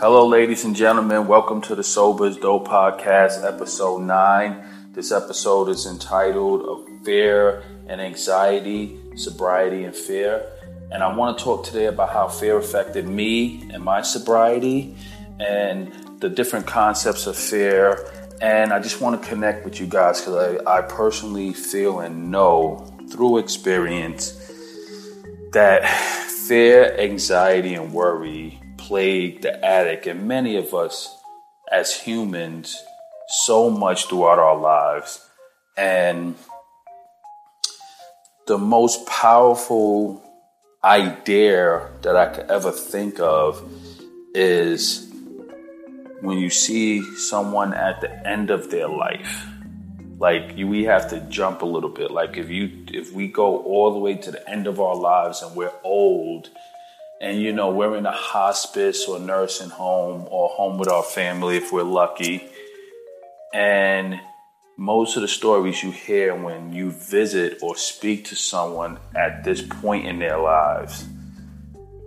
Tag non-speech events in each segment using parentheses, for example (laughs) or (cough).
Hello, ladies and gentlemen. Welcome to the Sober's Dope podcast, episode 9. This episode is entitled Fear and Anxiety, Sobriety and Fear. And I want to talk today about how fear affected me and my sobriety and the different concepts of fear. And I just want to connect with you guys because I, I personally feel and know through experience that fear, anxiety, and worry plague the addict and many of us as humans so much throughout our lives. And the most powerful idea that I could ever think of is when you see someone at the end of their life. Like you, we have to jump a little bit. Like if you, if we go all the way to the end of our lives and we're old and you know we're in a hospice or nursing home or home with our family if we're lucky. And most of the stories you hear when you visit or speak to someone at this point in their lives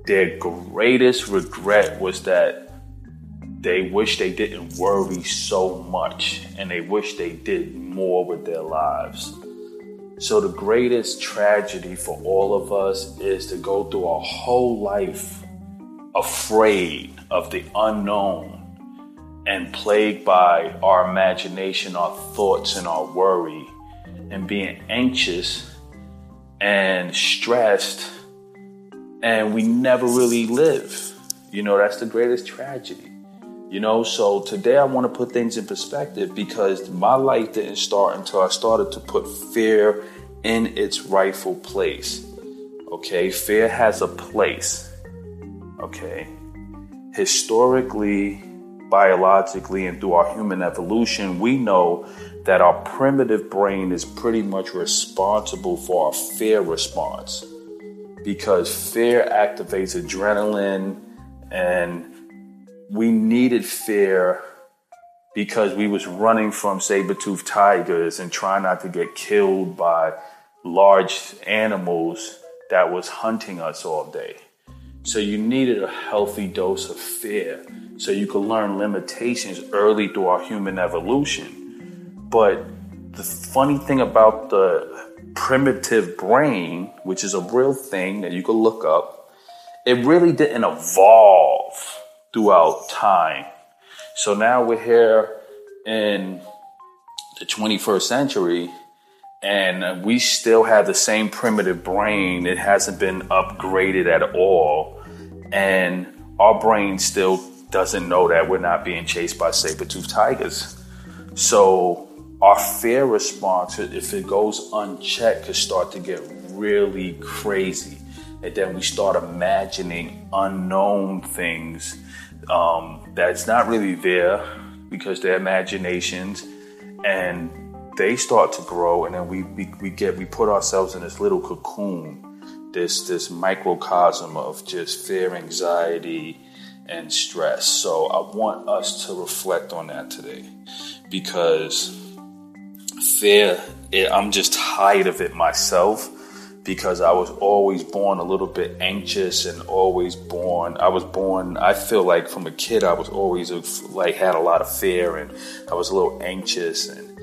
their greatest regret was that they wish they didn't worry so much and they wish they did more with their lives so, the greatest tragedy for all of us is to go through our whole life afraid of the unknown and plagued by our imagination, our thoughts, and our worry, and being anxious and stressed, and we never really live. You know, that's the greatest tragedy. You know, so today I want to put things in perspective because my life didn't start until I started to put fear in its rightful place. Okay, fear has a place. Okay, historically, biologically, and through our human evolution, we know that our primitive brain is pretty much responsible for our fear response because fear activates adrenaline and we needed fear because we was running from saber-toothed tigers and trying not to get killed by large animals that was hunting us all day. So you needed a healthy dose of fear so you could learn limitations early through our human evolution. But the funny thing about the primitive brain, which is a real thing that you could look up, it really didn't evolve throughout time. So now we're here in the 21st century and we still have the same primitive brain. It hasn't been upgraded at all. And our brain still doesn't know that we're not being chased by saber-toothed tigers. So our fear response, if it goes unchecked, could start to get really crazy. And then we start imagining unknown things um, that's not really there because they're imaginations and they start to grow and then we, we, we get we put ourselves in this little cocoon this this microcosm of just fear anxiety and stress. So i want us to reflect on that today because fear it, i'm just tired of it myself because I was always born a little bit anxious and always born. I was born. I feel like from a kid I was always like had a lot of fear and I was a little anxious and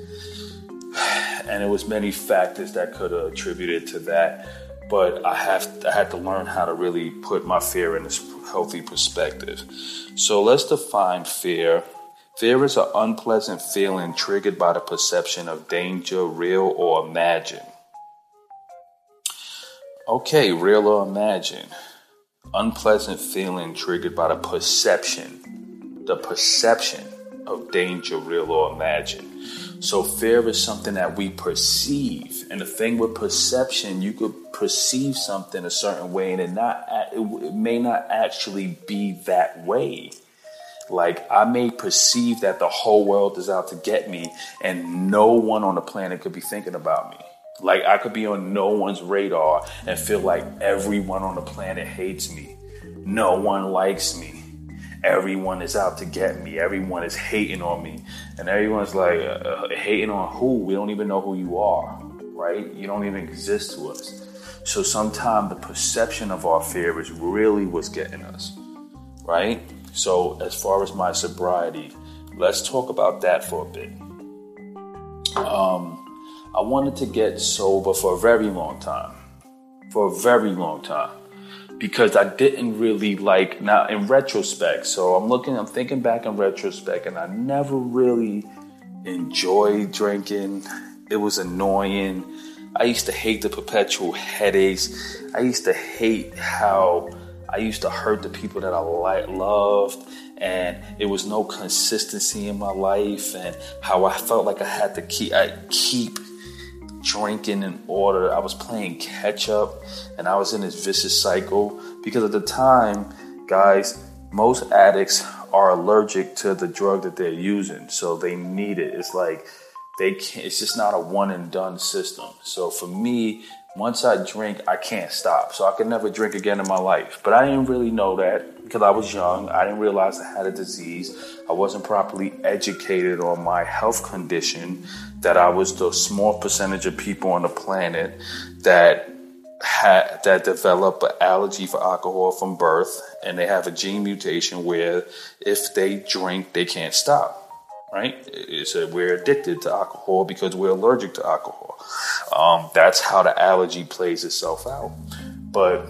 (sighs) and it was many factors that could have attributed to that. But I have I had to learn how to really put my fear in this healthy perspective. So let's define fear. Fear is an unpleasant feeling triggered by the perception of danger, real or imagined. Okay, real or imagine. Unpleasant feeling triggered by the perception, the perception of danger, real or imagined. So fear is something that we perceive, and the thing with perception, you could perceive something a certain way, and it not it may not actually be that way. Like I may perceive that the whole world is out to get me, and no one on the planet could be thinking about me. Like I could be on no one's radar and feel like everyone on the planet hates me. No one likes me. Everyone is out to get me. Everyone is hating on me. And everyone's like, uh, hating on who? We don't even know who you are, right? You don't even exist to us. So sometimes the perception of our fear is really what's getting us, right? So, as far as my sobriety, let's talk about that for a bit. Um, I wanted to get sober for a very long time, for a very long time, because I didn't really like. Now, in retrospect, so I'm looking, I'm thinking back in retrospect, and I never really enjoyed drinking. It was annoying. I used to hate the perpetual headaches. I used to hate how I used to hurt the people that I loved, and it was no consistency in my life, and how I felt like I had to keep I keep drinking in order. I was playing catch up, and I was in this vicious cycle because at the time, guys, most addicts are allergic to the drug that they're using, so they need it. It's like they can't. It's just not a one and done system. So for me, once I drink, I can't stop. So I could never drink again in my life. But I didn't really know that because I was young. I didn't realize I had a disease. I wasn't properly educated on my health condition, that I was the small percentage of people on the planet that had that develop an allergy for alcohol from birth and they have a gene mutation where if they drink they can't stop right? It's a, we're addicted to alcohol because we're allergic to alcohol. Um, that's how the allergy plays itself out. But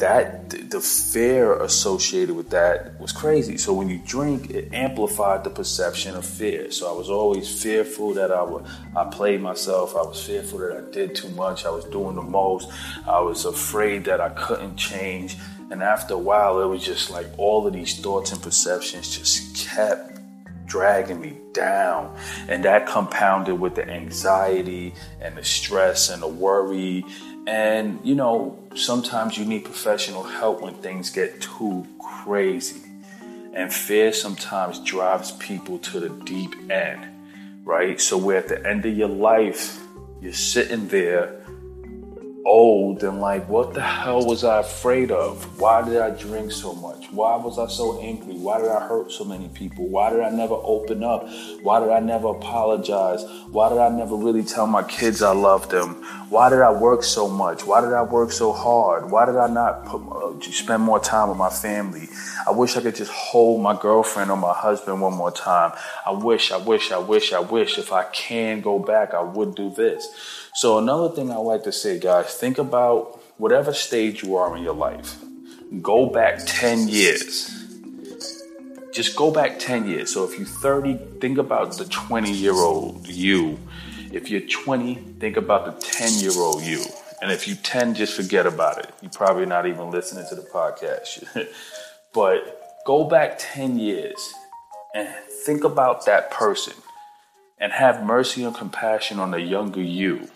that the fear associated with that was crazy. So when you drink, it amplified the perception of fear. So I was always fearful that I would I played myself. I was fearful that I did too much. I was doing the most. I was afraid that I couldn't change. And after a while, it was just like all of these thoughts and perceptions just kept dragging me down. And that compounded with the anxiety and the stress and the worry. And, you know, sometimes you need professional help when things get too crazy. And fear sometimes drives people to the deep end, right? So, where at the end of your life, you're sitting there old and like, what the hell was I afraid of? Why did I drink so much? Why was I so angry? Why did I hurt so many people? Why did I never open up? Why did I never apologize? Why did I never really tell my kids I loved them? Why did I work so much? Why did I work so hard? Why did I not put, uh, spend more time with my family? I wish I could just hold my girlfriend or my husband one more time. I wish, I wish, I wish, I wish if I can go back, I would do this. So, another thing I like to say, guys, think about whatever stage you are in your life. Go back 10 years. Just go back 10 years. So, if you're 30, think about the 20 year old you. If you're 20, think about the 10 year old you. And if you're 10, just forget about it. You're probably not even listening to the podcast. (laughs) but go back 10 years and think about that person and have mercy and compassion on the younger you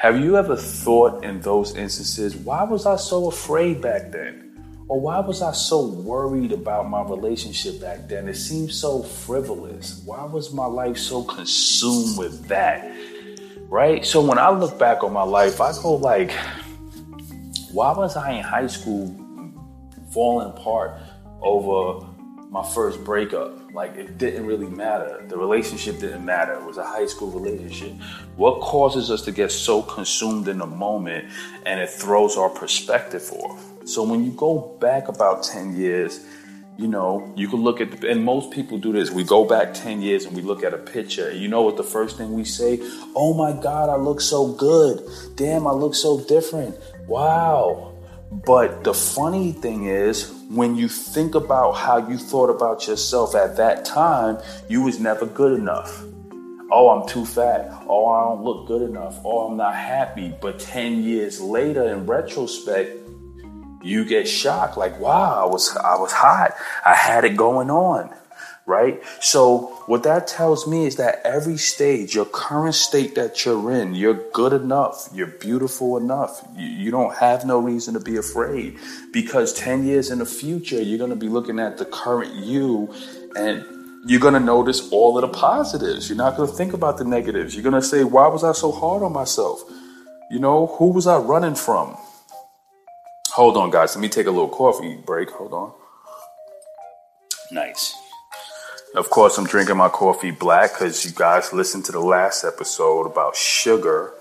have you ever thought in those instances, why was I so afraid back then? Or why was I so worried about my relationship back then? It seemed so frivolous. Why was my life so consumed with that? Right? So when I look back on my life, I go like, why was I in high school falling apart over my first breakup. Like it didn't really matter. The relationship didn't matter. It was a high school relationship. What causes us to get so consumed in the moment and it throws our perspective off? So when you go back about 10 years, you know, you can look at, and most people do this. We go back 10 years and we look at a picture, and you know what the first thing we say? Oh my God, I look so good. Damn, I look so different. Wow. But the funny thing is, when you think about how you thought about yourself at that time, you was never good enough. Oh, I'm too fat. Oh, I don't look good enough. Oh, I'm not happy. But 10 years later, in retrospect, you get shocked like, wow, I was, I was hot. I had it going on right? So what that tells me is that every stage, your current state that you're in, you're good enough, you're beautiful enough. You, you don't have no reason to be afraid because 10 years in the future, you're going to be looking at the current you and you're going to notice all of the positives. You're not going to think about the negatives. You're going to say, why was I so hard on myself? You know, who was I running from? Hold on, guys. Let me take a little coffee break. Hold on. Nice. Of course, I'm drinking my coffee black because you guys listened to the last episode about sugar,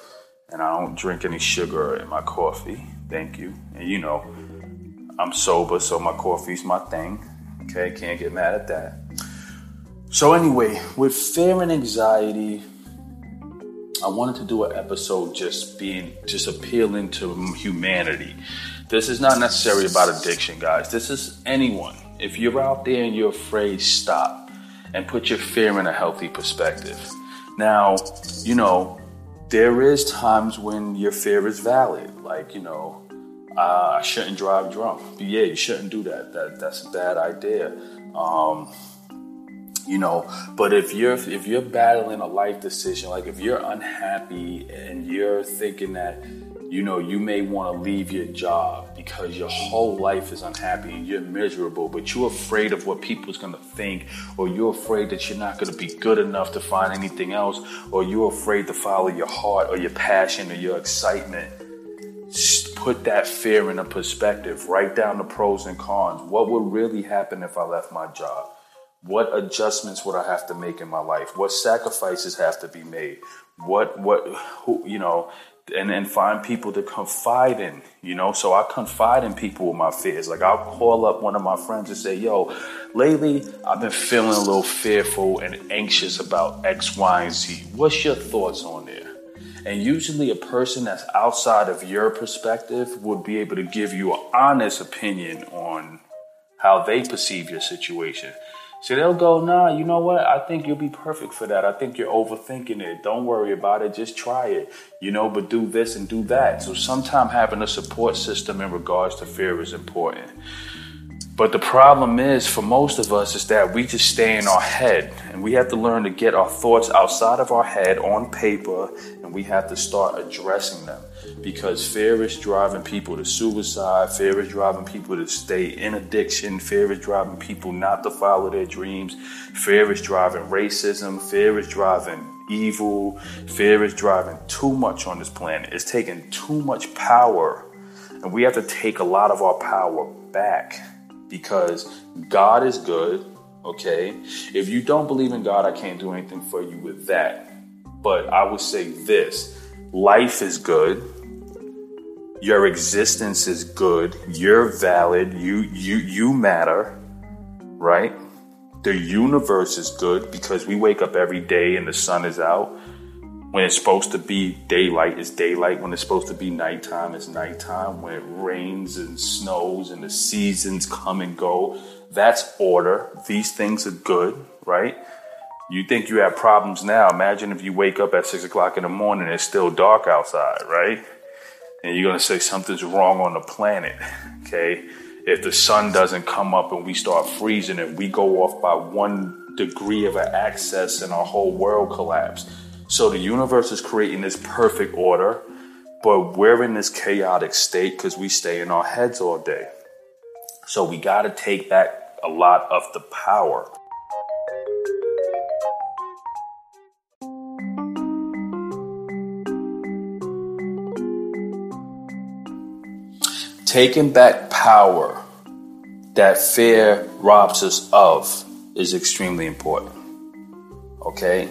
and I don't drink any sugar in my coffee. Thank you. And you know, I'm sober, so my coffee's my thing. Okay, can't get mad at that. So, anyway, with fear and anxiety, I wanted to do an episode just being, just appealing to humanity. This is not necessarily about addiction, guys. This is anyone. If you're out there and you're afraid, stop and put your fear in a healthy perspective. Now, you know, there is times when your fear is valid. Like, you know, uh, I shouldn't drive drunk. Yeah, you shouldn't do that. That that's a bad idea. Um, you know, but if you're if you're battling a life decision, like if you're unhappy and you're thinking that you know you may want to leave your job because your whole life is unhappy and you're miserable, but you're afraid of what people's gonna think, or you're afraid that you're not gonna be good enough to find anything else, or you're afraid to follow your heart or your passion or your excitement Just put that fear in a perspective. Write down the pros and cons. What would really happen if I left my job? What adjustments would I have to make in my life? What sacrifices have to be made? What what who you know? And then find people to confide in, you know. So I confide in people with my fears. Like I'll call up one of my friends and say, "Yo, lately I've been feeling a little fearful and anxious about X, Y, and Z. What's your thoughts on there? And usually, a person that's outside of your perspective would be able to give you an honest opinion on how they perceive your situation. So they'll go, nah, you know what? I think you'll be perfect for that. I think you're overthinking it. Don't worry about it. Just try it, you know, but do this and do that. So sometimes having a support system in regards to fear is important. But the problem is for most of us is that we just stay in our head and we have to learn to get our thoughts outside of our head on paper and we have to start addressing them because fear is driving people to suicide, fear is driving people to stay in addiction, fear is driving people not to follow their dreams, fear is driving racism, fear is driving evil, fear is driving too much on this planet. It's taking too much power and we have to take a lot of our power back because God is good, okay? If you don't believe in God, I can't do anything for you with that. But I would say this life is good. Your existence is good. You're valid. You you you matter, right? The universe is good because we wake up every day and the sun is out. When it's supposed to be daylight, it's daylight. When it's supposed to be nighttime, it's nighttime. When it rains and snows and the seasons come and go, that's order. These things are good, right? You think you have problems now. Imagine if you wake up at six o'clock in the morning and it's still dark outside, right? And you're going to say something's wrong on the planet, (laughs) okay? If the sun doesn't come up and we start freezing and we go off by one degree of an access and our whole world collapse so the universe is creating this perfect order, but we're in this chaotic state because we stay in our heads all day. So we got to take back a lot of the power. Taking back power that fear robs us of is extremely important. Okay?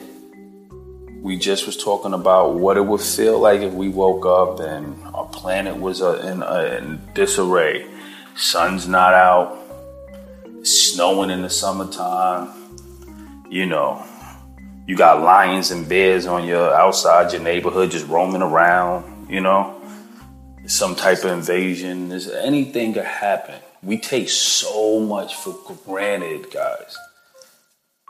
We just was talking about what it would feel like if we woke up and our planet was uh, in, uh, in disarray. Sun's not out, snowing in the summertime. You know, you got lions and bears on your outside your neighborhood just roaming around. You know, some type of invasion. There's anything could happen. We take so much for granted, guys.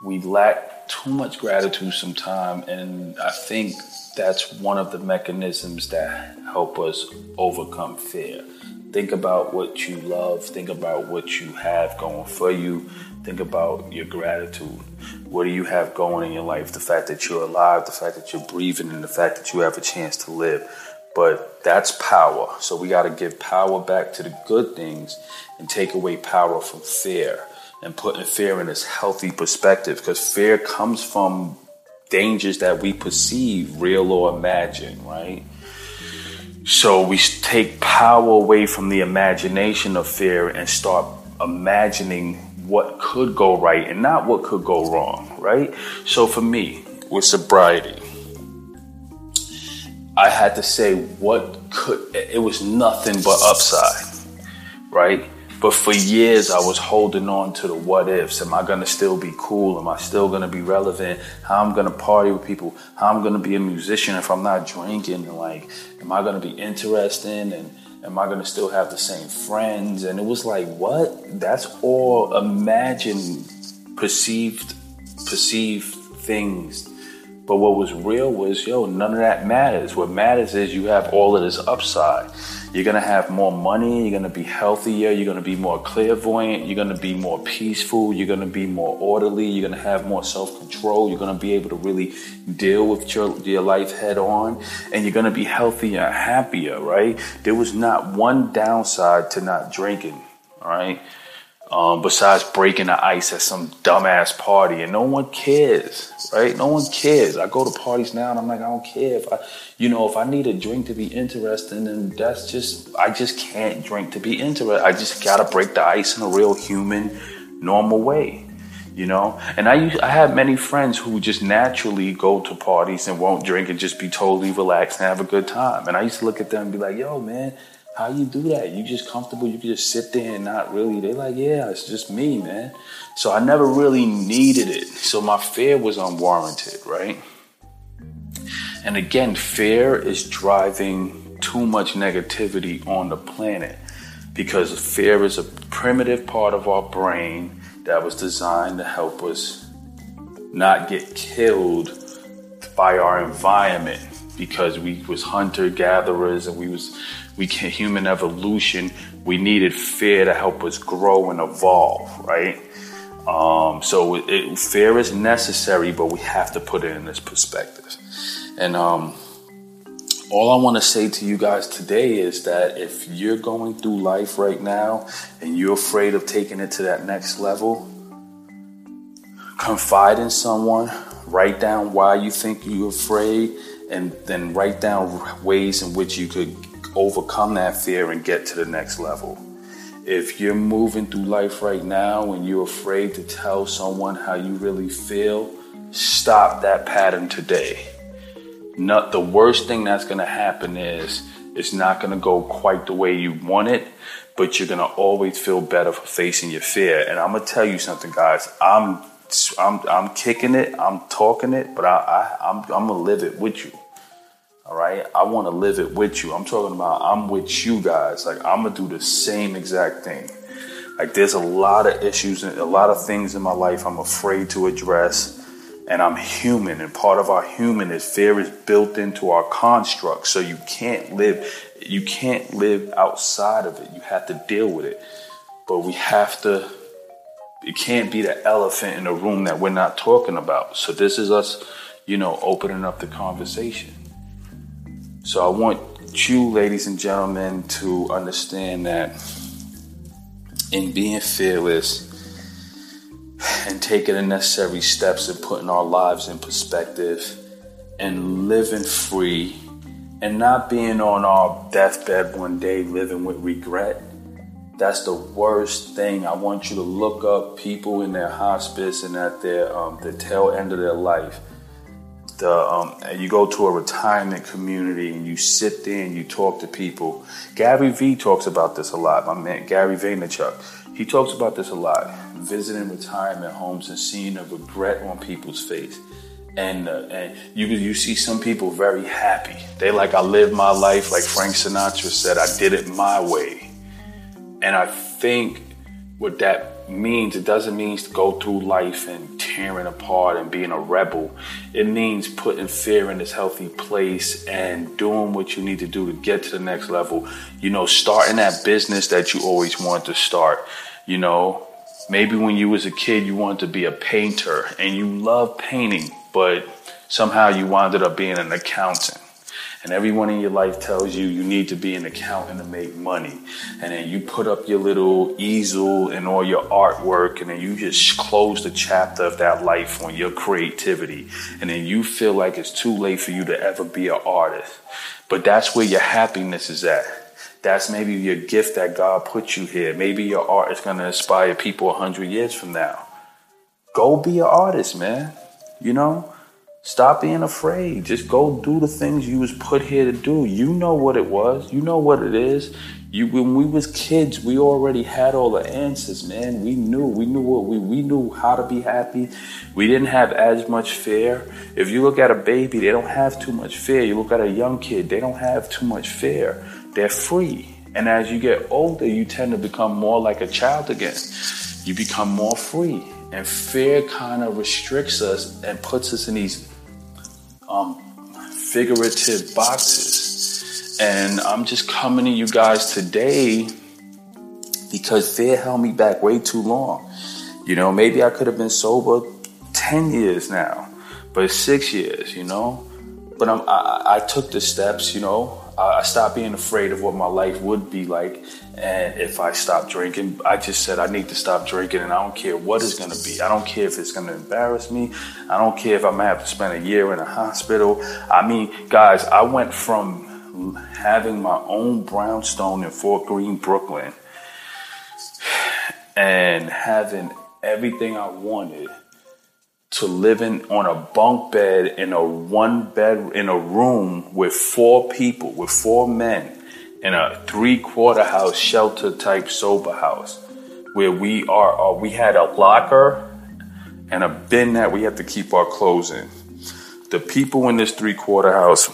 We lack too much gratitude sometimes, and I think that's one of the mechanisms that help us overcome fear. Think about what you love, think about what you have going for you, think about your gratitude. What do you have going in your life? The fact that you're alive, the fact that you're breathing, and the fact that you have a chance to live. But that's power. So we got to give power back to the good things and take away power from fear and putting fear in its healthy perspective because fear comes from dangers that we perceive, real or imagined, right? So we take power away from the imagination of fear and start imagining what could go right and not what could go wrong, right? So for me, with sobriety, I had to say what could, it was nothing but upside, right? But for years, I was holding on to the what ifs. Am I going to still be cool? Am I still going to be relevant? How I'm going to party with people? How I'm going to be a musician if I'm not drinking? And like, am I going to be interesting? And am I going to still have the same friends? And it was like, what? That's all imagined, perceived, perceived things. But what was real was, yo, none of that matters. What matters is you have all of this upside. You're gonna have more money, you're gonna be healthier, you're gonna be more clairvoyant, you're gonna be more peaceful, you're gonna be more orderly, you're gonna have more self control, you're gonna be able to really deal with your, your life head on, and you're gonna be healthier, happier, right? There was not one downside to not drinking, all right? Um, besides breaking the ice at some dumbass party, and no one cares, right? No one cares. I go to parties now, and I'm like, I don't care if I, you know, if I need a drink to be interesting, then that's just, I just can't drink to be interested. I just gotta break the ice in a real human, normal way. You know, and I used, I have many friends who just naturally go to parties and won't drink and just be totally relaxed and have a good time. And I used to look at them and be like, "Yo, man, how you do that? You just comfortable? You can just sit there and not really. They like, yeah, it's just me, man. So I never really needed it. So my fear was unwarranted, right? And again, fear is driving too much negativity on the planet because fear is a primitive part of our brain that was designed to help us not get killed by our environment because we was hunter gatherers and we was we can human evolution we needed fear to help us grow and evolve right? Um, so it, fear is necessary but we have to put it in this perspective. And um, all I want to say to you guys today is that if you're going through life right now and you're afraid of taking it to that next level, confide in someone, write down why you think you're afraid, and then write down ways in which you could overcome that fear and get to the next level. If you're moving through life right now and you're afraid to tell someone how you really feel, stop that pattern today. Not the worst thing that's going to happen is it's not going to go quite the way you want it, but you're going to always feel better for facing your fear. And I'm going to tell you something, guys. I'm I'm I'm kicking it, I'm talking it, but I, I I'm I'm gonna live it with you. All right, I want to live it with you. I'm talking about I'm with you guys. Like I'm gonna do the same exact thing. Like there's a lot of issues and a lot of things in my life I'm afraid to address. And I'm human, and part of our human is fear is built into our construct. So you can't live, you can't live outside of it. You have to deal with it. But we have to it can't be the elephant in the room that we're not talking about. So this is us, you know, opening up the conversation. So I want you, ladies and gentlemen, to understand that in being fearless and taking the necessary steps and putting our lives in perspective and living free and not being on our deathbed one day living with regret that's the worst thing. I want you to look up people in their hospice and at their um, the tail end of their life. The, um, you go to a retirement community and you sit there and you talk to people. Gary Vee talks about this a lot. My man Gary Vaynerchuk, he talks about this a lot. Visiting retirement homes and seeing the regret on people's face. And, uh, and you you see some people very happy. They like I lived my life like Frank Sinatra said. I did it my way. And I think what that means, it doesn't mean to go through life and tearing apart and being a rebel. It means putting fear in its healthy place and doing what you need to do to get to the next level. You know, starting that business that you always wanted to start. You know, maybe when you was a kid you wanted to be a painter and you love painting, but somehow you wound up being an accountant and everyone in your life tells you you need to be an accountant to make money. And then you put up your little easel and all your artwork, and then you just close the chapter of that life on your creativity. And then you feel like it's too late for you to ever be an artist. But that's where your happiness is at. That's maybe your gift that God put you here. Maybe your art is going to inspire people a hundred years from now. Go be an artist, man. You know? Stop being afraid. Just go do the things you was put here to do. You know what it was. You know what it is. You when we was kids, we already had all the answers, man. We knew. We knew what we we knew how to be happy. We didn't have as much fear. If you look at a baby, they don't have too much fear. You look at a young kid, they don't have too much fear. They're free. And as you get older, you tend to become more like a child again. You become more free. And fear kind of restricts us and puts us in these um, figurative boxes. And I'm just coming to you guys today because fear held me back way too long. You know, maybe I could have been sober 10 years now, but six years, you know. But I, I took the steps, you know. I stopped being afraid of what my life would be like. And if I stopped drinking, I just said I need to stop drinking and I don't care what it's gonna be. I don't care if it's gonna embarrass me. I don't care if I'm gonna have to spend a year in a hospital. I mean, guys, I went from having my own brownstone in Fort Greene, Brooklyn, and having everything I wanted to living on a bunk bed in a one bed in a room with four people, with four men in a three quarter house shelter type sober house where we are, uh, we had a locker and a bin that we had to keep our clothes in. The people in this three quarter house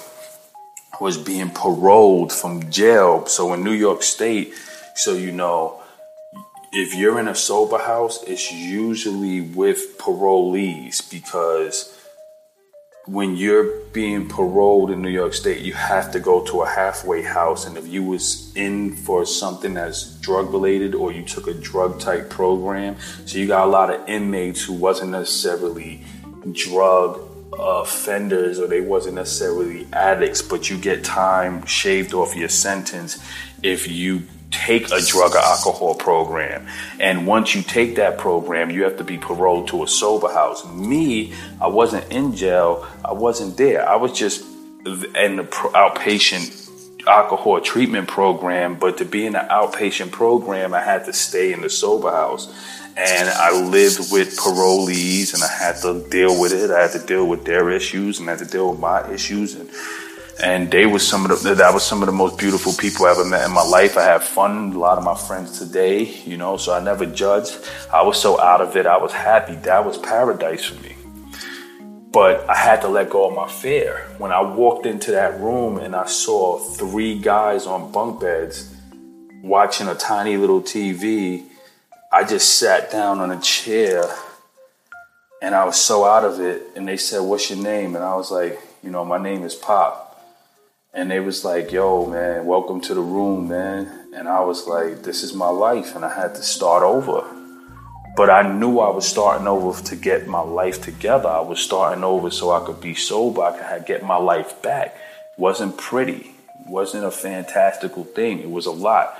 was being paroled from jail. So in New York State, so you know, if you're in a sober house, it's usually with parolees because when you're being paroled in New York State, you have to go to a halfway house. And if you was in for something that's drug related or you took a drug type program, so you got a lot of inmates who wasn't necessarily drug offenders or they wasn't necessarily addicts, but you get time shaved off your sentence if you take a drug or alcohol program. And once you take that program, you have to be paroled to a sober house. Me, I wasn't in jail. I wasn't there. I was just in the outpatient alcohol treatment program. But to be in the outpatient program, I had to stay in the sober house. And I lived with parolees and I had to deal with it. I had to deal with their issues and I had to deal with my issues. And and they was some of the that was some of the most beautiful people I ever met in my life. I had fun. A lot of my friends today, you know, so I never judged. I was so out of it. I was happy. That was paradise for me. But I had to let go of my fear. When I walked into that room and I saw three guys on bunk beds watching a tiny little TV, I just sat down on a chair and I was so out of it. And they said, What's your name? And I was like, You know, my name is Pop and they was like, "Yo, man, welcome to the room, man." And I was like, "This is my life," and I had to start over. But I knew I was starting over to get my life together. I was starting over so I could be sober. I could get my life back. It wasn't pretty. It wasn't a fantastical thing. It was a lot.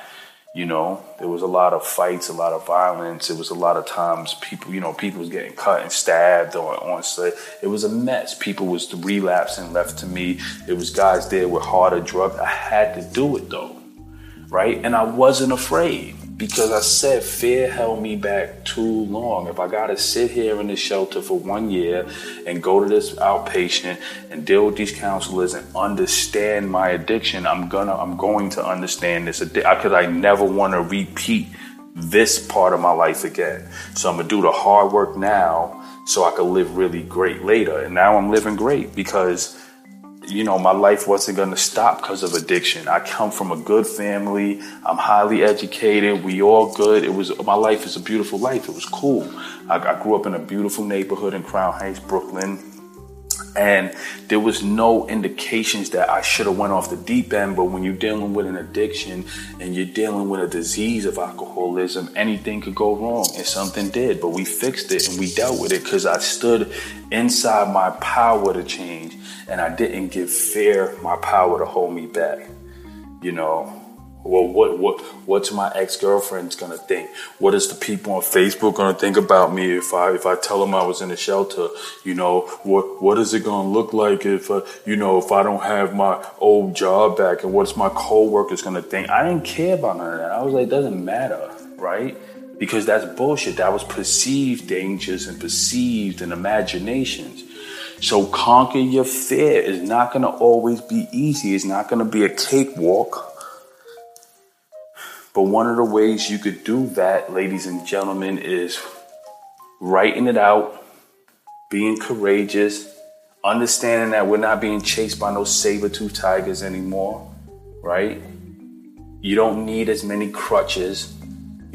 You know, there was a lot of fights, a lot of violence. It was a lot of times people, you know, people was getting cut and stabbed or on set. It was a mess. People was relapsing left to me. It was guys there with harder drugs. I had to do it though, right? And I wasn't afraid because I said fear held me back too long. If I got to sit here in the shelter for one year and go to this outpatient and deal with these counselors and understand my addiction, I'm gonna, I'm going to understand this because I never want to repeat this part of my life again. So I'm gonna do the hard work now so I could live really great later. And now I'm living great because you know, my life wasn't going to stop because of addiction. I come from a good family. I'm highly educated. We all good. It was my life is a beautiful life. It was cool. I, I grew up in a beautiful neighborhood in Crown Heights, Brooklyn and there was no indications that I should have went off the deep end. But when you're dealing with an addiction and you're dealing with a disease of alcoholism, anything could go wrong, and something did. But we fixed it and we dealt with it because I stood inside my power to change, and I didn't give fear my power to hold me back. You know, well, what what what's my ex girlfriend's gonna think? What is the people on Facebook gonna think about me if I if I tell them I was in a shelter? You know, what what is it gonna look like if uh, you know if I don't have my old job back? And what's my coworkers gonna think? I didn't care about none of that. I was like, it doesn't matter, right? Because that's bullshit. That was perceived dangers and perceived and imaginations. So conquer your fear. It's not going to always be easy. It's not going to be a cakewalk. But one of the ways you could do that, ladies and gentlemen, is writing it out, being courageous, understanding that we're not being chased by no saber-tooth tigers anymore, right? You don't need as many crutches.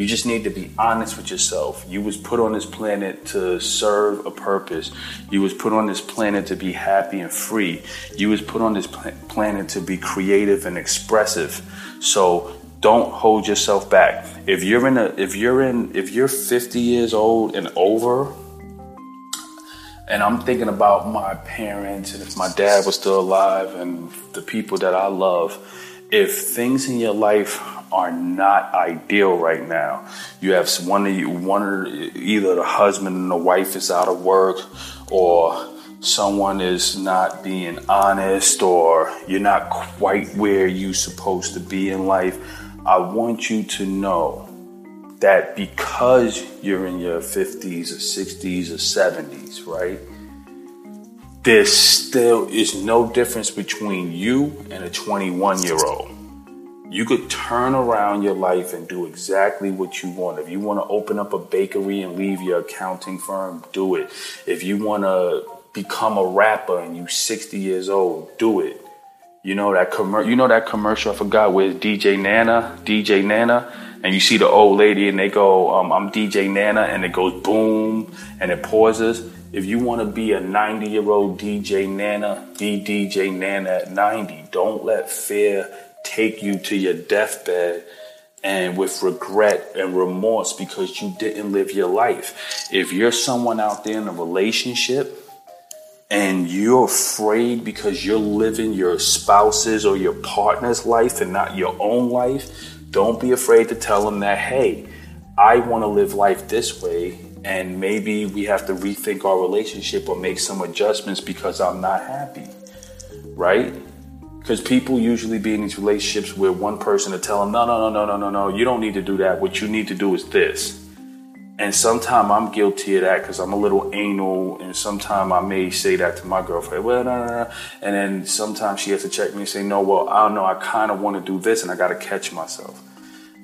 You just need to be honest with yourself. You was put on this planet to serve a purpose. You was put on this planet to be happy and free. You was put on this planet to be creative and expressive. So don't hold yourself back. If you're in a if you're in if you're 50 years old and over and I'm thinking about my parents and if my dad was still alive and the people that I love, if things in your life are not ideal right now, you have one of you, one or either the husband and the wife is out of work, or someone is not being honest, or you're not quite where you're supposed to be in life. I want you to know that because you're in your 50s or 60s or 70s, right? There still is no difference between you and a 21 year old. You could turn around your life and do exactly what you want. If you want to open up a bakery and leave your accounting firm, do it. If you want to become a rapper and you 60 years old, do it. You know that commer- you know that commercial I forgot with DJ Nana, DJ Nana, and you see the old lady and they go, um, "I'm DJ Nana," and it goes boom and it pauses. If you want to be a 90 year old DJ Nana, be DJ Nana at 90. Don't let fear take you to your deathbed and with regret and remorse because you didn't live your life. If you're someone out there in a relationship and you're afraid because you're living your spouse's or your partner's life and not your own life, don't be afraid to tell them that, hey, I want to live life this way, and maybe we have to rethink our relationship or make some adjustments because I'm not happy, right? Because people usually be in these relationships where one person to tell them, no, no, no, no, no, no, no, you don't need to do that. What you need to do is this. And sometimes I'm guilty of that because I'm a little anal, and sometimes I may say that to my girlfriend. Well, no, no, no. And then sometimes she has to check me and say, no, well, I don't know. I kind of want to do this, and I got to catch myself.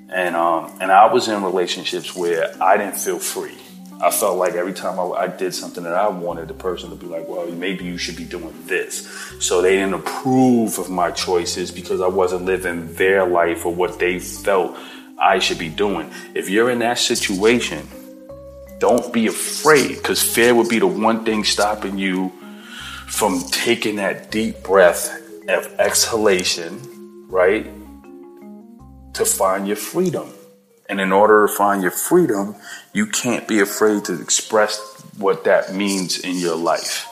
And um, and I was in relationships where I didn't feel free. I felt like every time I, I, did something that I wanted the person to be like, well, maybe you should be doing this. So they didn't approve of my choices because I wasn't living their life or what they felt I should be doing. If you're in that situation, don't be afraid because fear would be the one thing stopping you from taking that deep breath of exhalation, right? To find your freedom. And in order to find your freedom, you can't be afraid to express what that means in your life.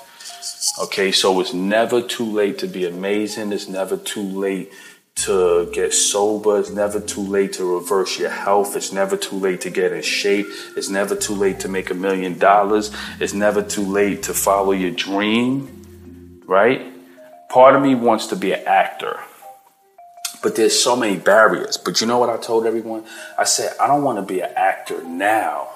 Okay, so it's never too late to be amazing. It's never too late to get sober. It's never too late to reverse your health. It's never too late to get in shape. It's never too late to make a million dollars. It's never too late to follow your dream, right? Part of me wants to be an actor, but there's so many barriers. But you know what I told everyone? I said, I don't want to be an actor now.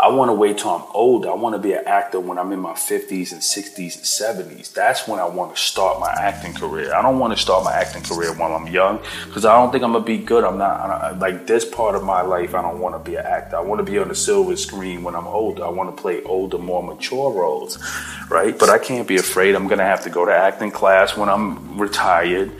I want to wait till I'm older. I want to be an actor when I'm in my 50s and 60s and 70s. That's when I want to start my acting career. I don't want to start my acting career while I'm young because I don't think I'm going to be good. I'm not, I like this part of my life. I don't want to be an actor. I want to be on the silver screen when I'm older. I want to play older, more mature roles, right? But I can't be afraid. I'm going to have to go to acting class when I'm retired.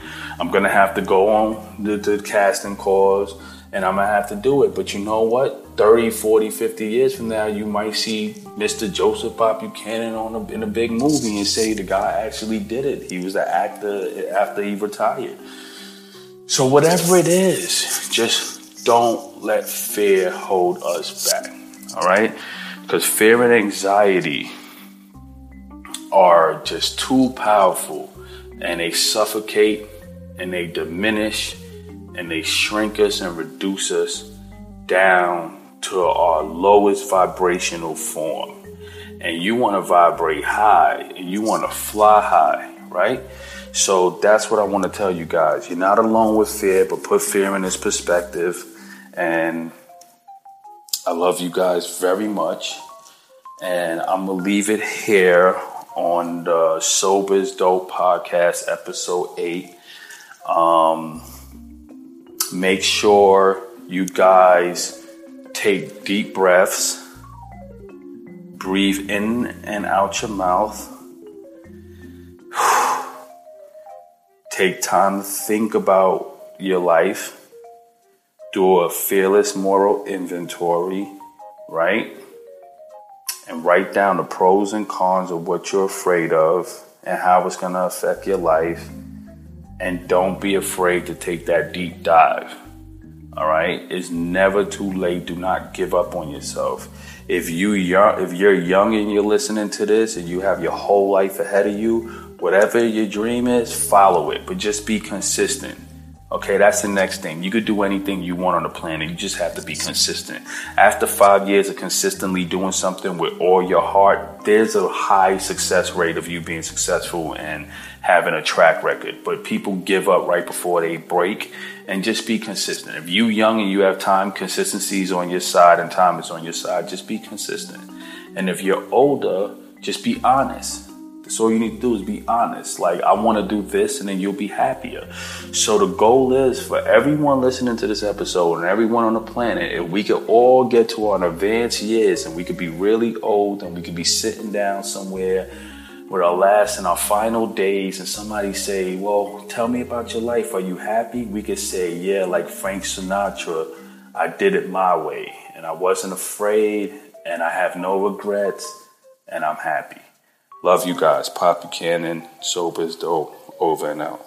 I'm to have to go on the, the casting calls and I'm to have to do it. But you know what? 30, 40, 50 years from now, you might see Mr. Joseph Bob Buchanan on a, in a big movie and say the guy actually did it. He was an actor after he retired. So, whatever it is, just don't let fear hold us back. All right? Because fear and anxiety are just too powerful and they suffocate and they diminish and they shrink us and reduce us down to our lowest vibrational form and you want to vibrate high and you want to fly high, right? So that's what I want to tell you guys. You're not alone with fear, but put fear in its perspective. And I love you guys very much. And I'm going to leave it here on the Sober's Dope podcast, episode eight. Um, make sure you guys take deep breaths, breathe in and out your mouth. (sighs) Take time to think about your life. Do a fearless moral inventory, right? And write down the pros and cons of what you're afraid of and how it's going to affect your life. And don't be afraid to take that deep dive. All right, it's never too late. Do not give up on yourself. If you if you're young and you're listening to this, and you have your whole life ahead of you, whatever your dream is, follow it. But just be consistent. Okay, that's the next thing. You could do anything you want on the planet. You just have to be consistent. After five years of consistently doing something with all your heart, there's a high success rate of you being successful and having a track record. But people give up right before they break and just be consistent. If you young and you have time, consistency is on your side and time is on your side. Just be consistent. And if you're older, just be honest. So all you need to do is be honest. Like, I want to do this, and then you'll be happier. So the goal is for everyone listening to this episode and everyone on the planet, if we could all get to our advanced years and we could be really old and we could be sitting down somewhere with our last and our final days and somebody say, Well, tell me about your life. Are you happy? We could say, Yeah, like Frank Sinatra, I did it my way and I wasn't afraid and I have no regrets and I'm happy. Love you guys. Pop Buchanan, Sober's Dope, over and out.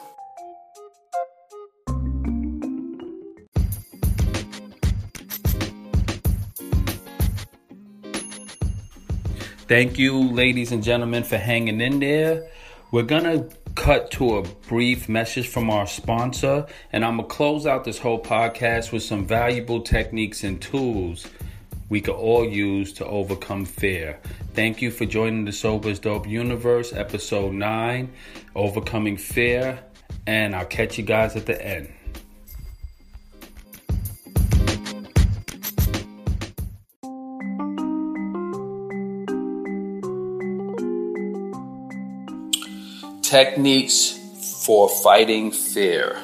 Thank you, ladies and gentlemen, for hanging in there. We're going to cut to a brief message from our sponsor, and I'm going to close out this whole podcast with some valuable techniques and tools we could all use to overcome fear. Thank you for joining the Sober's Dope Universe, episode 9, Overcoming Fear, and I'll catch you guys at the end. Techniques for fighting fear.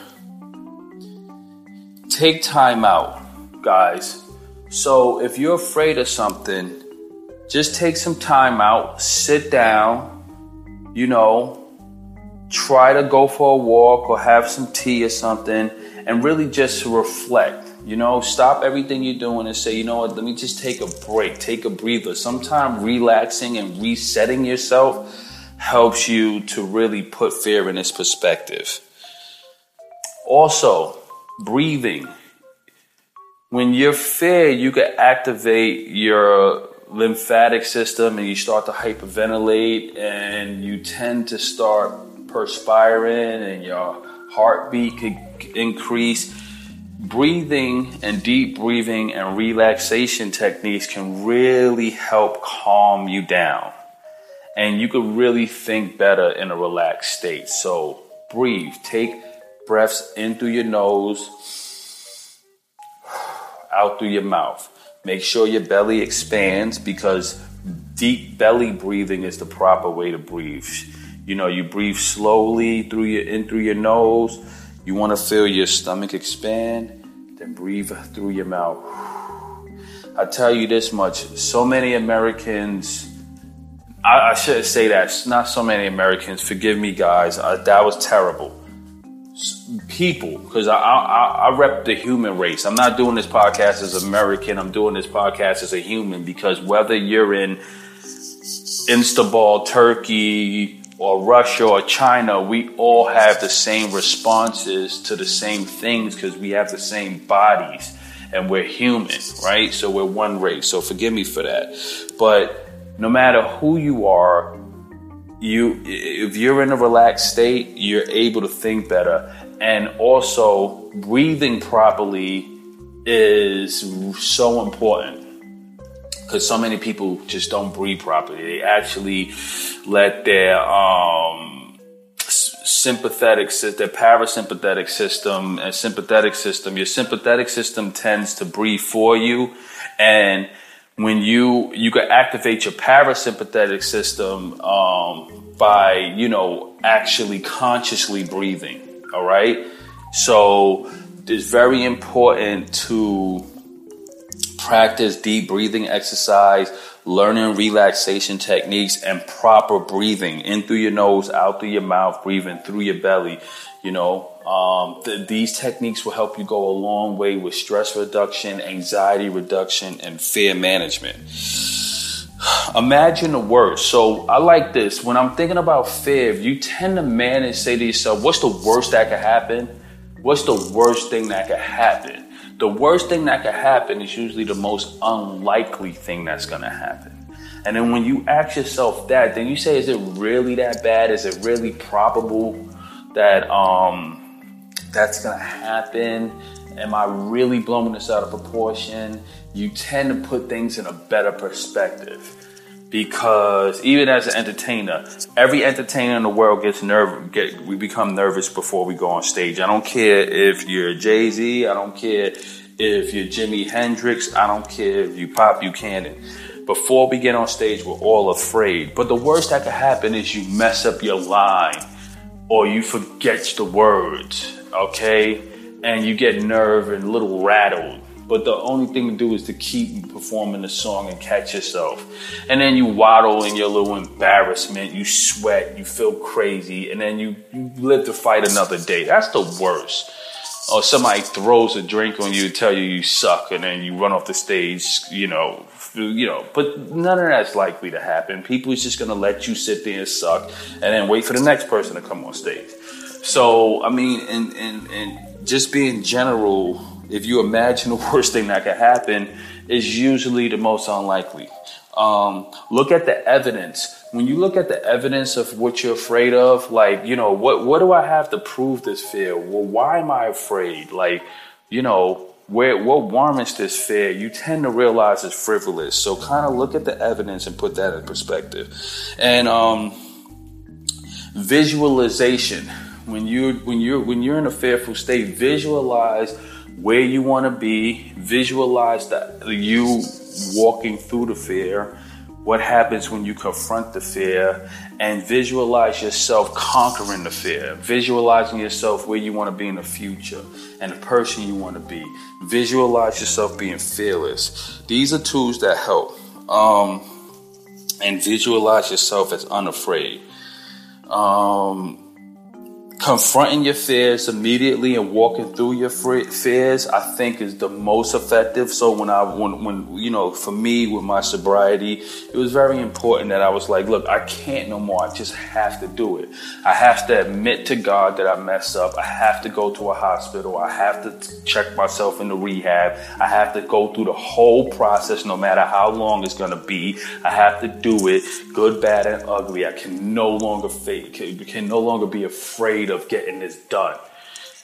Take time out, guys. So, if you're afraid of something, just take some time out, sit down, you know, try to go for a walk or have some tea or something, and really just reflect. You know, stop everything you're doing and say, you know what, let me just take a break, take a breather. Sometimes relaxing and resetting yourself helps you to really put fear in its perspective. Also, breathing. When you're fed, you can activate your lymphatic system and you start to hyperventilate and you tend to start perspiring and your heartbeat could increase. Breathing and deep breathing and relaxation techniques can really help calm you down and you could really think better in a relaxed state. So breathe, take breaths in through your nose, out through your mouth. Make sure your belly expands because deep belly breathing is the proper way to breathe. You know, you breathe slowly through your in through your nose. You want to feel your stomach expand, then breathe through your mouth. I tell you this much, so many Americans I, I shouldn't say that. Not so many Americans. Forgive me, guys. That was terrible. People, because I, I, I rep the human race. I'm not doing this podcast as American. I'm doing this podcast as a human because whether you're in Istanbul, Turkey, or Russia or China, we all have the same responses to the same things because we have the same bodies and we're human, right? So we're one race. So forgive me for that. But no matter who you are, you if you're in a relaxed state, you're able to think better. And also breathing properly is so important because so many people just don't breathe properly. They actually let their um, sympathetic, their parasympathetic system and sympathetic system. Your sympathetic system tends to breathe for you, and when you you can activate your parasympathetic system um, by you know actually consciously breathing. All right, so it's very important to practice deep breathing exercise, learning relaxation techniques, and proper breathing in through your nose, out through your mouth, breathing through your belly. You know, um, th- these techniques will help you go a long way with stress reduction, anxiety reduction, and fear management. Imagine the worst. So I like this. When I'm thinking about fear, you tend to manage, say to yourself, what's the worst that could happen? What's the worst thing that could happen? The worst thing that could happen is usually the most unlikely thing that's to happen. And then when you ask yourself that, then you say, is it really that bad? Is it really probable that um, that's to happen? Am I really blowing this out of proportion? You tend to put things in a better perspective because even as an entertainer, every entertainer in the world gets nervous. Get we become nervous before we go on stage. I don't care if you're Jay Z. I don't care if you're Jimi Hendrix. I don't care if you Pop Buchanan. Before we get on stage, we're all afraid. But the worst that could happen is you mess up your line or you forget the words, okay? And you get nerve and a little rattled but the only thing to do is to keep performing the song and catch yourself. And then you waddle in your little embarrassment, you sweat, you feel crazy, and then you, you live to fight another day. That's the worst. Or somebody throws a drink on you, tell you you suck, and then you run off the stage, you know, you know, but none of that's likely to happen. People is just gonna let you sit there and suck and then wait for the next person to come on stage. So, I mean, and, and, and just being general, if you imagine (laughs) the worst thing that could happen, is usually the most unlikely. Um, look at the evidence. When you look at the evidence of what you're afraid of, like, you know, what, what do I have to prove this fear? Well, why am I afraid? Like, you know, where what warrants this fear, you tend to realize it's frivolous. So kind of look at the evidence and put that in perspective. And um, visualization. When you when you're when you're in a fearful state, visualize where you want to be, visualize that you walking through the fear, what happens when you confront the fear, and visualize yourself conquering the fear, visualizing yourself where you want to be in the future and the person you want to be. Visualize yourself being fearless. These are tools that help. Um, and visualize yourself as unafraid. Um, confronting your fears immediately and walking through your fears i think is the most effective. So when i when, when you know for me with my sobriety it was very important that i was like look i can't no more. I just have to do it. I have to admit to god that i messed up. I have to go to a hospital. I have to check myself into rehab. I have to go through the whole process no matter how long it's going to be. I have to do it good bad and ugly. I can no longer fake can, can no longer be afraid of getting this done.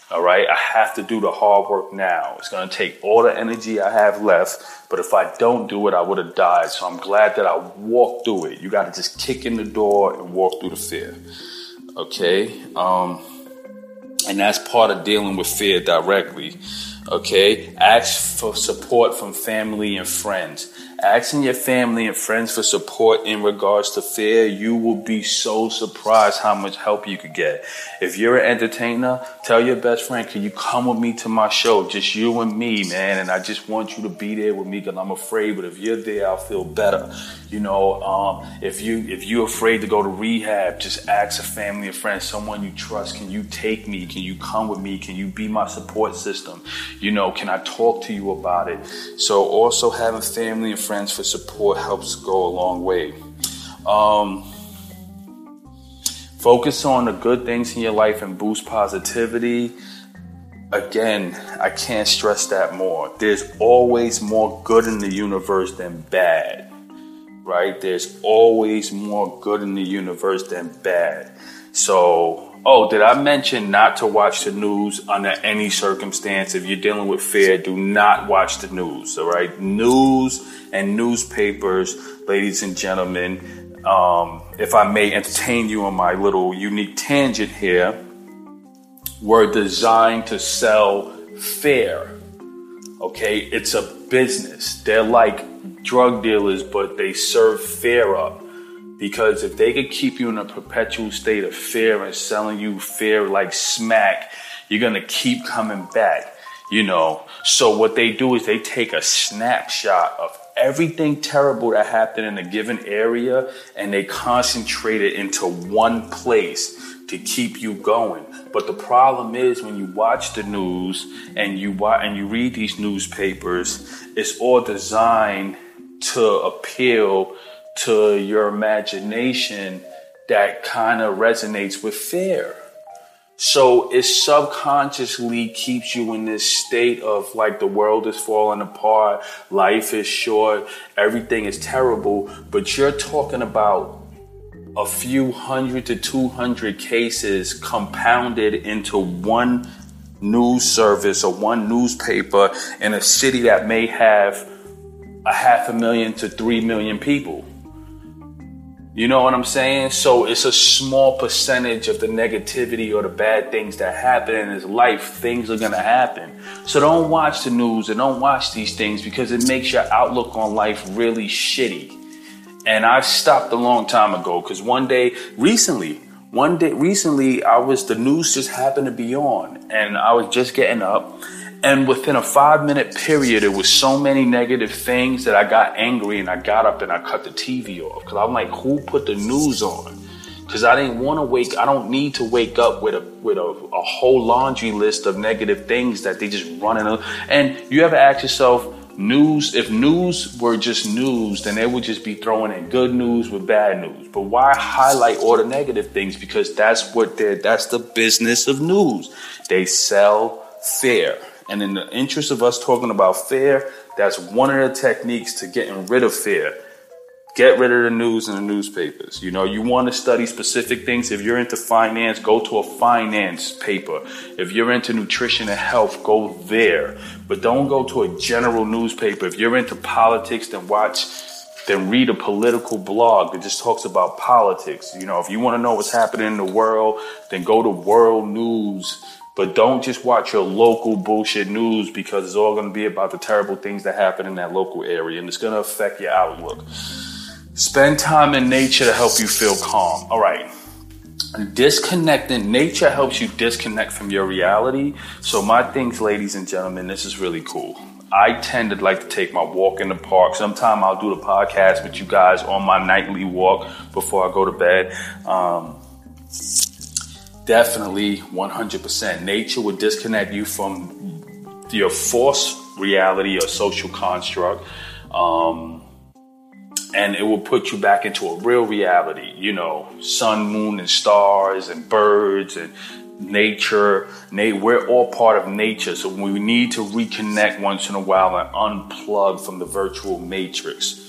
All right, I have to do the hard work now. It's going to take all the energy I have left, but if I don't do it, I would have died. So I'm glad that I walked through it. You got to just kick in the door and walk through the fear. Okay, um, and that's part of dealing with fear directly. Okay, ask for support from family and friends. Asking your family and friends for support in regards to fear, you will be so surprised how much help you could get. If you're an entertainer, tell your best friend, can you come with me to my show? Just you and me, man. And I just want you to be there with me because I'm afraid, but if you're there, I'll feel better. You know, um, if you, if you're afraid to go to rehab, just ask a family and friend, someone you trust, can you take me? Can you come with me? Can you be my support system? You know, can I talk to you about it? So also having family and friends for support helps go a long way. Um, focus on the good things in your life and boost positivity. Again, I can't stress that more. There's always more good in the universe than bad, right? There's always more good in the universe than bad. So Oh, did I mention not to watch the news under any circumstance? If you're dealing with fear, do not watch the news. All right, news and newspapers, ladies and gentlemen. Um, if I may entertain you on my little unique tangent here, were designed to sell fear. Okay, it's a business. They're like drug dealers, but they serve fear up. Because if they could keep you in a perpetual state of fear and selling you fear like smack, you're gonna keep coming back. You know, so what they do is they take a snapshot of everything terrible that happened in a given area and they concentrate it into one place to keep you going. But the problem is when you watch the news and you watch, and you read these newspapers, it's all designed to appeal to your imagination that kind of resonates with fear. So it subconsciously keeps you in this state of like the world is falling apart, life is short, everything is terrible, but you're talking about a few hundred to 200 cases compounded into one news service or one newspaper in a city that may have a half a million to three million people. You know what I'm saying? So it's a small percentage of the negativity or the bad things that happen in his life. Things are gonna happen. So don't watch the news and don't watch these things because it makes your outlook on life really shitty. And I stopped a long time ago because one day, recently, one day, recently, I was, the news just happened to be on and I was just getting up and within a five minute period, it was so many negative things that I got angry and I got up and I cut the TV off. Cause I'm like, who put the news on? Cause I didn't want to wake, I don't need to wake up with a, with a, a whole laundry list of negative things that they just running. And you ever ask yourself, news, if news were just news, then they would just be throwing in good news with bad news. But why highlight all the negative things? Because that's what they're, that's the business of news. They sell fear. And in the interest of us talking about fear, that's one of the techniques to getting rid of fear. Get rid of the news and the newspapers. You know, you want to study specific things. If you're into finance, go to a finance paper. If you're into nutrition and health, go there. But don't go to a general newspaper. If you're into politics, then watch, then read a political blog that just talks about politics. You know, if you want to know what's happening in the world, then go to world news but don't just watch your local bullshit news because it's all going to be about the terrible things that happen in that local area and it's going to affect your outlook. Spend time in nature to help you feel calm. All right. Disconnecting, nature helps you disconnect from your reality. So, my things, ladies and gentlemen, this is really cool. I tend to like to take my walk in the park. Sometime I'll do the podcast with you guys on my nightly walk before I go to bed. Um, definitely 100%. Nature would disconnect you from your false reality or social construct. Um, and it will put you back into a real reality, you know, sun, moon, and stars, and birds, and nature. we're all part of nature, so we need to reconnect once in a while and unplug from the virtual matrix.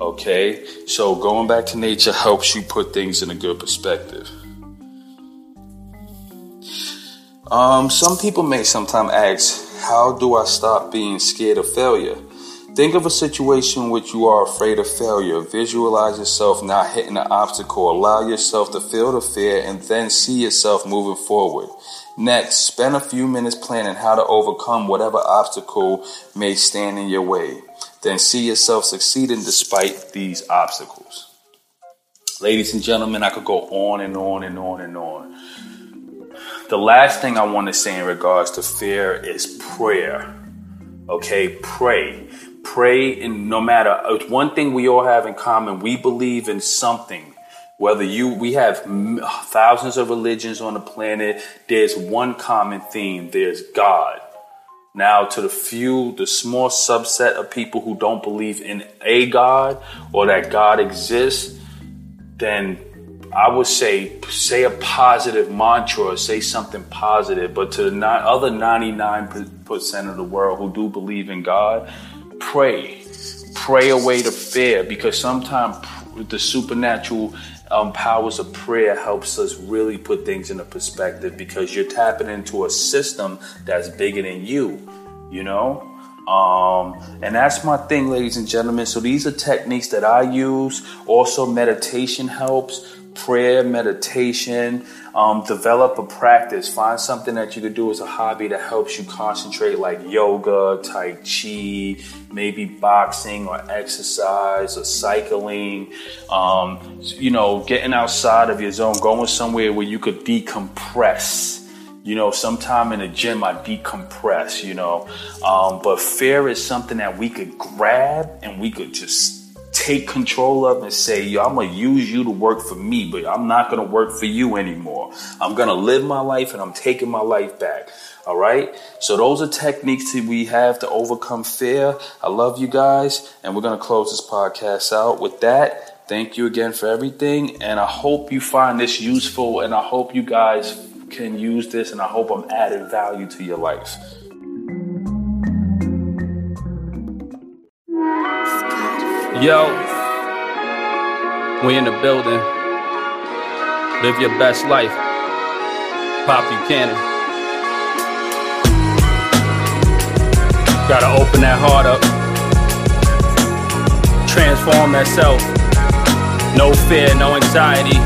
Okay, so going back to nature helps you put things in a good perspective. Um, some people may sometimes ask, How do I stop being scared of failure? Think of a situation which you are afraid of failure. Visualize yourself not hitting the obstacle. Allow yourself to feel the fear and then see yourself moving forward. Next, spend a few minutes planning how to overcome whatever obstacle may stand in your way. Then see yourself succeeding despite these obstacles. Ladies and gentlemen, I could go on and on and on and on. The last thing I want to say in regards to fear is prayer. Okay, pray. Pray, and no matter it's one thing we all have in common, we believe in something. Whether you, we have thousands of religions on the planet, there's one common theme there's God. Now, to the few, the small subset of people who don't believe in a God or that God exists, then I would say say a positive mantra or say something positive. But to the other 99% of the world who do believe in God, pray. Pray away the fear because sometimes the supernatural um, powers of prayer helps us really put things into perspective because you're tapping into a system that's bigger than you, you know? Um, and that's my thing, ladies and gentlemen. So these are techniques that I use. Also, meditation helps. Prayer, meditation. Um, develop a practice. Find something that you could do as a hobby that helps you concentrate, like yoga, tai chi, maybe boxing or exercise or cycling. Um, you know, getting outside of your zone, going somewhere where you could decompress you know, sometime in the gym I decompress, you know. Um, but fear is something that we could grab and we could just take control of and say, yo, I'm gonna use you to work for me, but I'm not gonna work for you anymore. I'm gonna live my life and I'm taking my life back. All right. So those are techniques that we have to overcome fear. I love you guys, and we're gonna close this podcast out with that. Thank you again for everything, and I hope you find this useful, and I hope you guys can use this, and I hope I'm adding value to your life. Yo, we in the building. Live your best life. Pop Buchanan. Gotta open that heart up. Transform that self. No fear, no anxiety.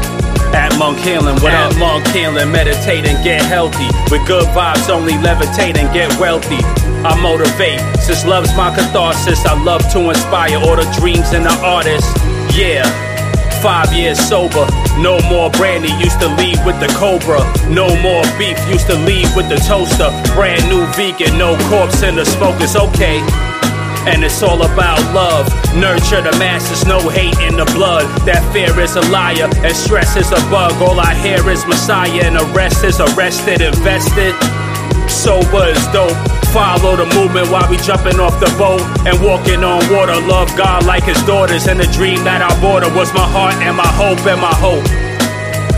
At Monk Healing, what up, Monk Healing? Meditate and get healthy. With good vibes, only levitate and get wealthy. I motivate, since love's my catharsis. I love to inspire all the dreams and the artists. Yeah. Five years sober, no more brandy. Used to leave with the cobra. No more beef, used to leave with the toaster. Brand new vegan, no corpse in the smoke. It's okay and it's all about love. Nurture the masses, no hate in the blood. That fear is a liar, and stress is a bug. All I hear is Messiah, and arrest is arrested, invested. Sober is dope. Follow the movement while we jumping off the boat and walking on water. Love God like his daughters, and the dream that I bought her was my heart and my hope and my hope.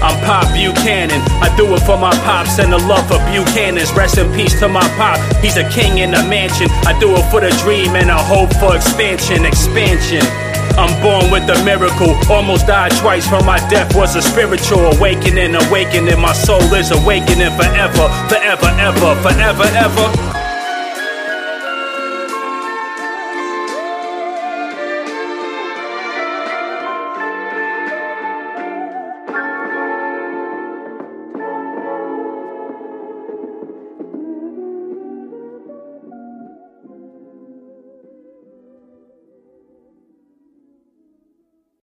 I'm Pop Buchanan. I do it for my pops and the love for Buchanan's. Rest in peace to my pop. He's a king in a mansion. I do it for the dream and a hope for expansion, expansion. I'm born with a miracle. Almost died twice from my death. Was a spiritual awakening, awakening. My soul is awakening forever, forever, ever, forever, ever.